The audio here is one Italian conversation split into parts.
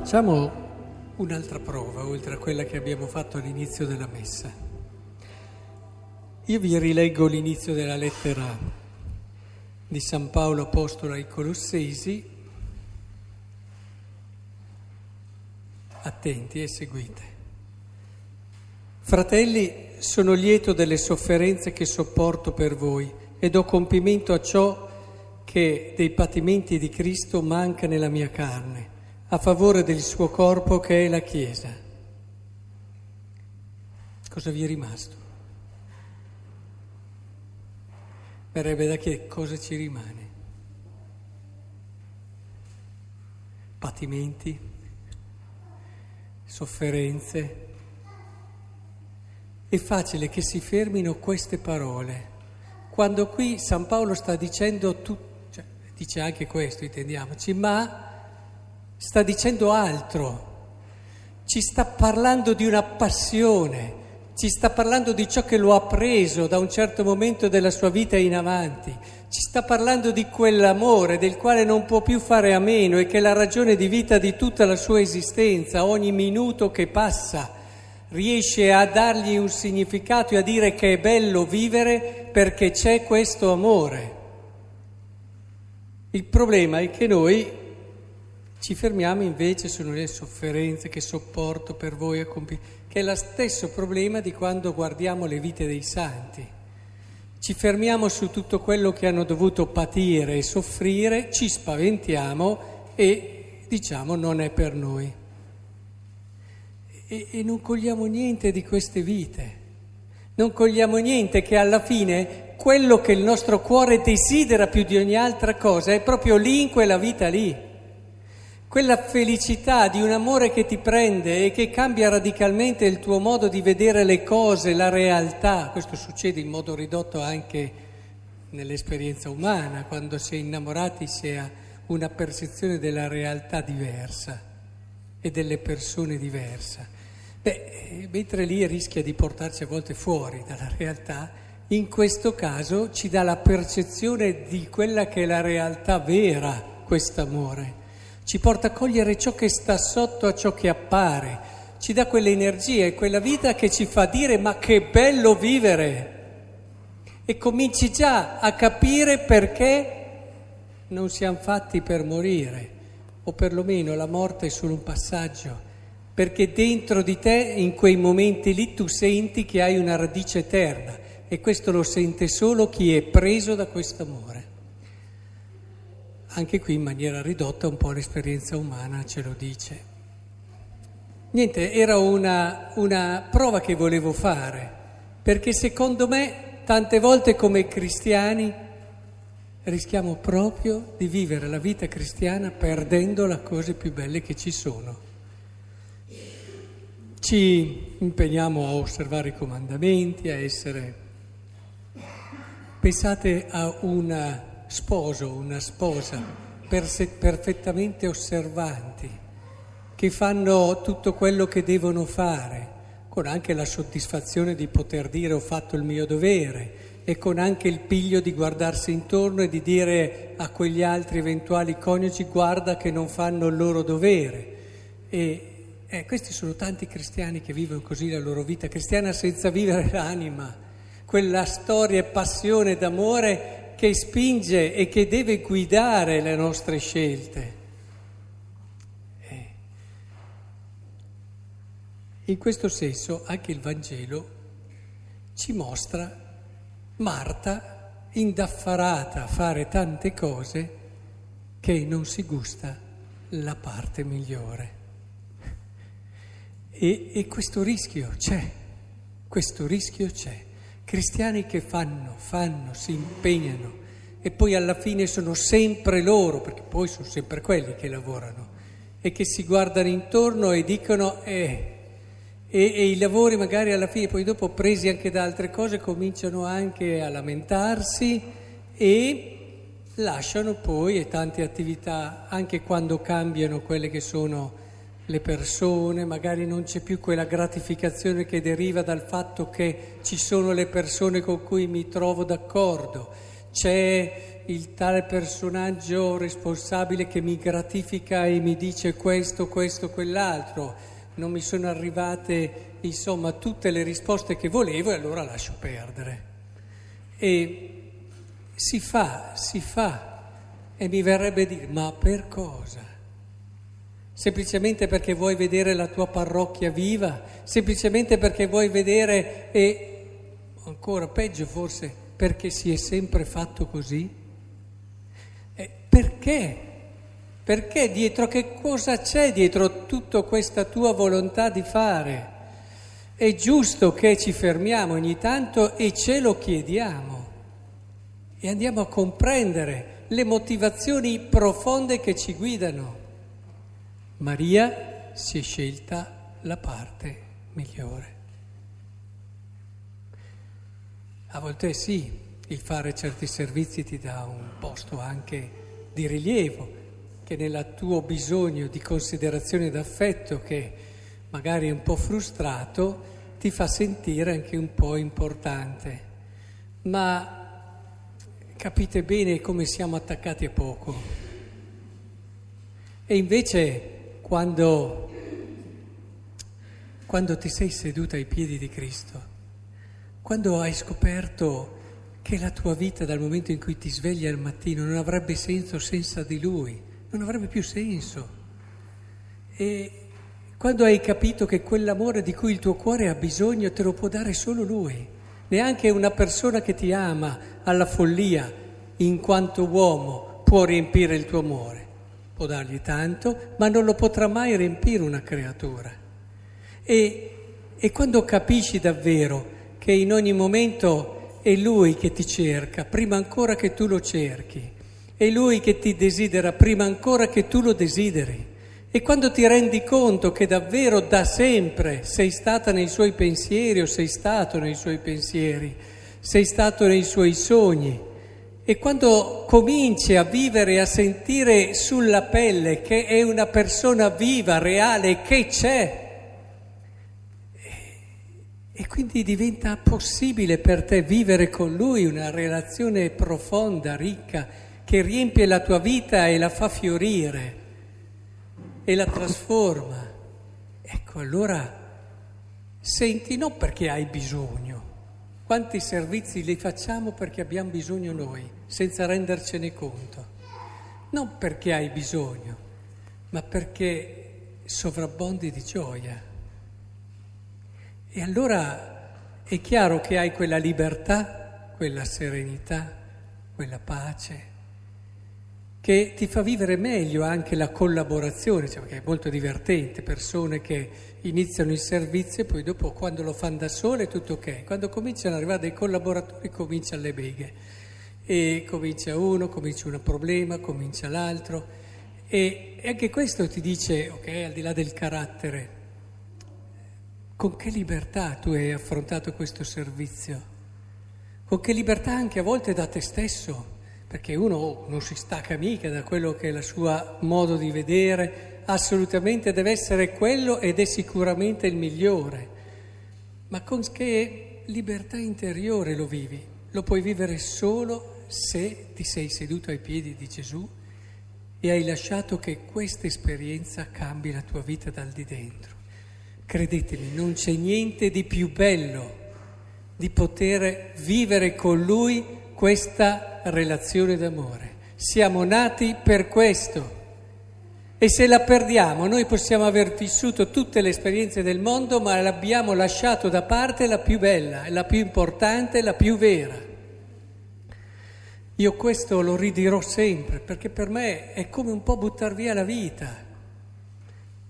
Facciamo un'altra prova, oltre a quella che abbiamo fatto all'inizio della messa. Io vi rileggo l'inizio della lettera di San Paolo Apostolo ai Colossesi. Attenti e seguite. Fratelli, sono lieto delle sofferenze che sopporto per voi e do compimento a ciò che dei patimenti di Cristo manca nella mia carne a favore del suo corpo che è la Chiesa. Cosa vi è rimasto? Verrebbe da chiedere cosa ci rimane. Patimenti, sofferenze. È facile che si fermino queste parole. Quando qui San Paolo sta dicendo, tu, cioè, dice anche questo, intendiamoci, ma sta dicendo altro, ci sta parlando di una passione, ci sta parlando di ciò che lo ha preso da un certo momento della sua vita in avanti, ci sta parlando di quell'amore del quale non può più fare a meno e che è la ragione di vita di tutta la sua esistenza, ogni minuto che passa riesce a dargli un significato e a dire che è bello vivere perché c'è questo amore. Il problema è che noi ci fermiamo invece sulle sofferenze che sopporto per voi, che è lo stesso problema di quando guardiamo le vite dei santi. Ci fermiamo su tutto quello che hanno dovuto patire e soffrire, ci spaventiamo e diciamo non è per noi. E, e non cogliamo niente di queste vite, non cogliamo niente che alla fine quello che il nostro cuore desidera più di ogni altra cosa è proprio lì in quella vita lì quella felicità di un amore che ti prende e che cambia radicalmente il tuo modo di vedere le cose, la realtà. Questo succede in modo ridotto anche nell'esperienza umana, quando si è innamorati si ha una percezione della realtà diversa e delle persone diversa. Beh, mentre lì rischia di portarci a volte fuori dalla realtà, in questo caso ci dà la percezione di quella che è la realtà vera, questo amore ci porta a cogliere ciò che sta sotto a ciò che appare, ci dà quell'energia e quella vita che ci fa dire ma che bello vivere e cominci già a capire perché non siamo fatti per morire o perlomeno la morte è solo un passaggio, perché dentro di te in quei momenti lì tu senti che hai una radice eterna e questo lo sente solo chi è preso da questo amore. Anche qui in maniera ridotta un po' l'esperienza umana ce lo dice. Niente, era una, una prova che volevo fare, perché secondo me tante volte come cristiani rischiamo proprio di vivere la vita cristiana perdendo le cose più belle che ci sono. Ci impegniamo a osservare i comandamenti, a essere... Pensate a una sposo, una sposa perfettamente osservanti, che fanno tutto quello che devono fare, con anche la soddisfazione di poter dire ho fatto il mio dovere e con anche il piglio di guardarsi intorno e di dire a quegli altri eventuali coniugi guarda che non fanno il loro dovere. E eh, questi sono tanti cristiani che vivono così la loro vita cristiana senza vivere l'anima, quella storia e passione d'amore che spinge e che deve guidare le nostre scelte. Eh. In questo senso anche il Vangelo ci mostra Marta indaffarata a fare tante cose che non si gusta la parte migliore. E, e questo rischio c'è, questo rischio c'è cristiani che fanno, fanno, si impegnano e poi alla fine sono sempre loro, perché poi sono sempre quelli che lavorano, e che si guardano intorno e dicono eh, e, e i lavori magari alla fine, poi dopo presi anche da altre cose, cominciano anche a lamentarsi e lasciano poi e tante attività, anche quando cambiano quelle che sono le persone, magari non c'è più quella gratificazione che deriva dal fatto che ci sono le persone con cui mi trovo d'accordo, c'è il tale personaggio responsabile che mi gratifica e mi dice questo, questo, quell'altro, non mi sono arrivate insomma tutte le risposte che volevo e allora lascio perdere. E si fa, si fa, e mi verrebbe dire, ma per cosa? Semplicemente perché vuoi vedere la tua parrocchia viva, semplicemente perché vuoi vedere e ancora peggio forse perché si è sempre fatto così? Eh, perché? Perché dietro che cosa c'è dietro tutta questa tua volontà di fare? È giusto che ci fermiamo ogni tanto e ce lo chiediamo e andiamo a comprendere le motivazioni profonde che ci guidano. Maria si è scelta la parte migliore. A volte sì, il fare certi servizi ti dà un posto anche di rilievo, che nel tuo bisogno di considerazione e d'affetto, che magari è un po' frustrato, ti fa sentire anche un po' importante. Ma capite bene come siamo attaccati a poco. E invece quando, quando ti sei seduta ai piedi di Cristo, quando hai scoperto che la tua vita dal momento in cui ti svegli al mattino non avrebbe senso senza di Lui, non avrebbe più senso. E quando hai capito che quell'amore di cui il tuo cuore ha bisogno te lo può dare solo Lui, neanche una persona che ti ama alla follia in quanto uomo può riempire il tuo amore, può dargli tanto, ma non lo potrà mai riempire una creatura. E, e quando capisci davvero che in ogni momento è Lui che ti cerca, prima ancora che tu lo cerchi, è Lui che ti desidera prima ancora che tu lo desideri. E quando ti rendi conto che davvero da sempre sei stata nei suoi pensieri o sei stato nei suoi pensieri, sei stato nei suoi sogni, e quando cominci a vivere e a sentire sulla pelle che è una persona viva, reale, che c'è, e quindi diventa possibile per te vivere con lui una relazione profonda, ricca, che riempie la tua vita e la fa fiorire e la trasforma. Ecco, allora senti non perché hai bisogno. Quanti servizi li facciamo perché abbiamo bisogno noi, senza rendercene conto. Non perché hai bisogno, ma perché sovrabbondi di gioia. E allora è chiaro che hai quella libertà, quella serenità, quella pace, che ti fa vivere meglio anche la collaborazione, cioè perché è molto divertente, persone che iniziano il servizio e poi dopo quando lo fanno da sole è tutto ok, quando cominciano ad arrivare dei collaboratori cominciano le beghe. E comincia uno, comincia un problema, comincia l'altro. E anche questo ti dice, ok, al di là del carattere, con che libertà tu hai affrontato questo servizio? Con che libertà anche a volte da te stesso? Perché uno non si stacca mica da quello che è il suo modo di vedere, assolutamente deve essere quello ed è sicuramente il migliore. Ma con che libertà interiore lo vivi? Lo puoi vivere solo se ti sei seduto ai piedi di Gesù e hai lasciato che questa esperienza cambi la tua vita dal di dentro. Credetemi, non c'è niente di più bello di poter vivere con Lui questa relazione d'amore. Siamo nati per questo. E se la perdiamo, noi possiamo aver vissuto tutte le esperienze del mondo, ma l'abbiamo lasciato da parte la più bella, la più importante, la più vera. Io questo lo ridirò sempre, perché per me è come un po' buttare via la vita.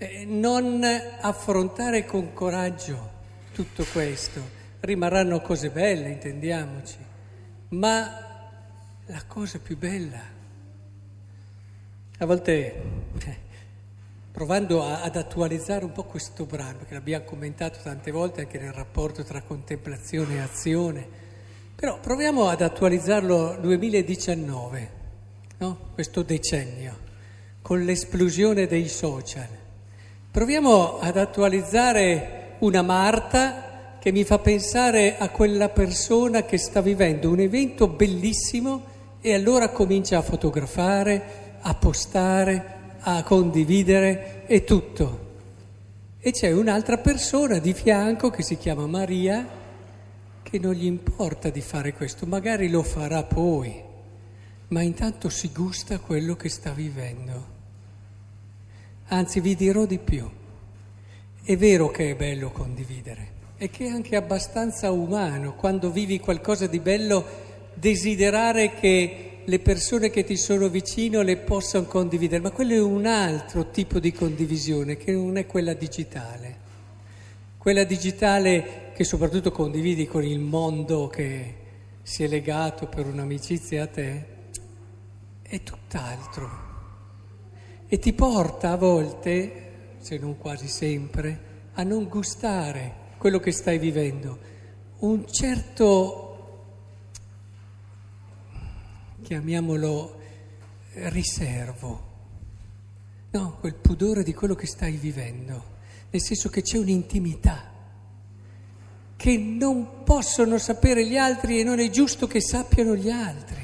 Eh, non affrontare con coraggio tutto questo, rimarranno cose belle, intendiamoci, ma la cosa più bella, a volte eh, provando a, ad attualizzare un po' questo brano, che l'abbiamo commentato tante volte anche nel rapporto tra contemplazione e azione, però proviamo ad attualizzarlo 2019, no? questo decennio, con l'esplosione dei social. Proviamo ad attualizzare una Marta che mi fa pensare a quella persona che sta vivendo un evento bellissimo e allora comincia a fotografare, a postare, a condividere e tutto. E c'è un'altra persona di fianco che si chiama Maria che non gli importa di fare questo, magari lo farà poi, ma intanto si gusta quello che sta vivendo. Anzi, vi dirò di più. È vero che è bello condividere e che è anche abbastanza umano quando vivi qualcosa di bello desiderare che le persone che ti sono vicino le possano condividere, ma quello è un altro tipo di condivisione che non è quella digitale. Quella digitale che soprattutto condividi con il mondo che si è legato per un'amicizia a te, è tutt'altro e ti porta a volte, se non quasi sempre, a non gustare quello che stai vivendo. Un certo, chiamiamolo, riservo, no, quel pudore di quello che stai vivendo, nel senso che c'è un'intimità che non possono sapere gli altri e non è giusto che sappiano gli altri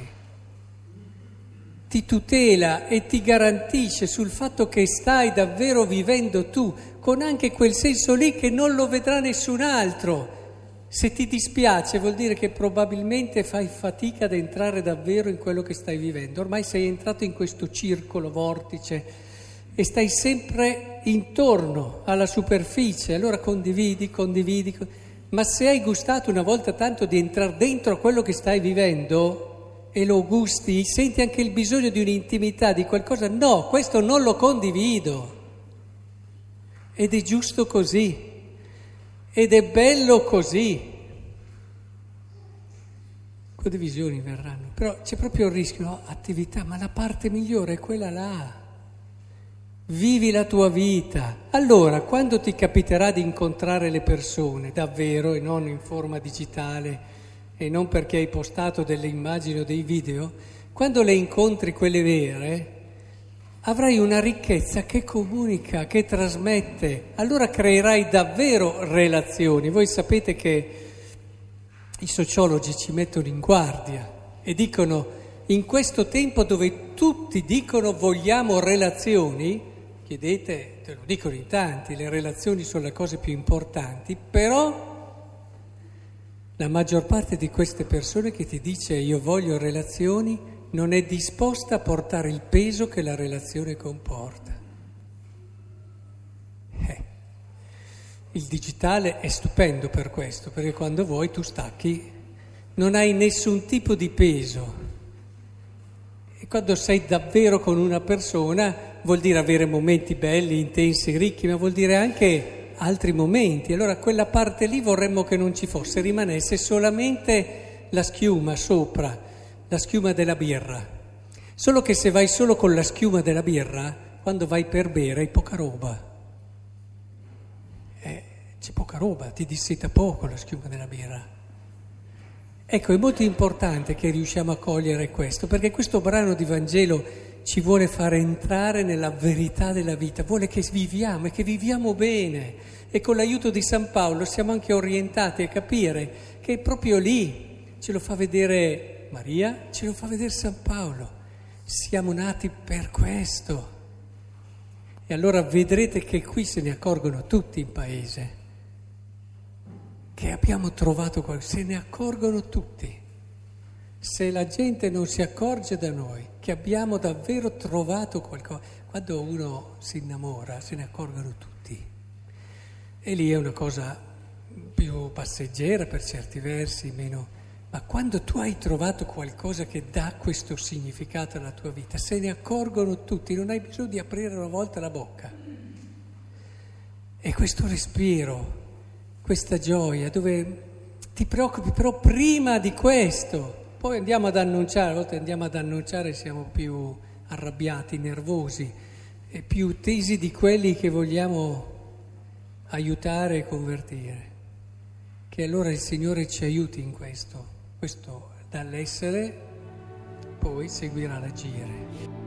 ti tutela e ti garantisce sul fatto che stai davvero vivendo tu, con anche quel senso lì che non lo vedrà nessun altro. Se ti dispiace vuol dire che probabilmente fai fatica ad entrare davvero in quello che stai vivendo. Ormai sei entrato in questo circolo vortice e stai sempre intorno alla superficie, allora condividi, condividi. Ma se hai gustato una volta tanto di entrare dentro a quello che stai vivendo, e lo gusti, senti anche il bisogno di un'intimità, di qualcosa, no, questo non lo condivido. Ed è giusto così, ed è bello così. Condivisioni verranno, però c'è proprio il rischio, no, attività, ma la parte migliore è quella là. Vivi la tua vita. Allora, quando ti capiterà di incontrare le persone, davvero e non in forma digitale, e non perché hai postato delle immagini o dei video, quando le incontri quelle vere, avrai una ricchezza che comunica, che trasmette, allora creerai davvero relazioni. Voi sapete che i sociologi ci mettono in guardia e dicono in questo tempo dove tutti dicono vogliamo relazioni, chiedete, te lo dicono in tanti, le relazioni sono le cose più importanti, però la maggior parte di queste persone che ti dice io voglio relazioni non è disposta a portare il peso che la relazione comporta. Eh. Il digitale è stupendo per questo, perché quando vuoi tu stacchi, non hai nessun tipo di peso. E quando sei davvero con una persona vuol dire avere momenti belli, intensi, ricchi, ma vuol dire anche altri momenti. Allora quella parte lì vorremmo che non ci fosse, rimanesse solamente la schiuma sopra, la schiuma della birra. Solo che se vai solo con la schiuma della birra, quando vai per bere hai poca roba. Eh, c'è poca roba, ti disseta poco la schiuma della birra. Ecco, è molto importante che riusciamo a cogliere questo, perché questo brano di Vangelo ci vuole fare entrare nella verità della vita, vuole che viviamo e che viviamo bene. E con l'aiuto di San Paolo siamo anche orientati a capire che proprio lì ce lo fa vedere Maria, ce lo fa vedere San Paolo. Siamo nati per questo. E allora vedrete che qui se ne accorgono tutti in paese, che abbiamo trovato qualcosa, se ne accorgono tutti se la gente non si accorge da noi che abbiamo davvero trovato qualcosa, quando uno si innamora se ne accorgono tutti. E lì è una cosa più passeggera per certi versi, meno... Ma quando tu hai trovato qualcosa che dà questo significato alla tua vita, se ne accorgono tutti, non hai bisogno di aprire una volta la bocca. E questo respiro, questa gioia, dove ti preoccupi però prima di questo, poi andiamo ad annunciare, a volte andiamo ad annunciare siamo più arrabbiati, nervosi e più tesi di quelli che vogliamo aiutare e convertire. Che allora il Signore ci aiuti in questo, questo dall'essere poi seguirà l'agire.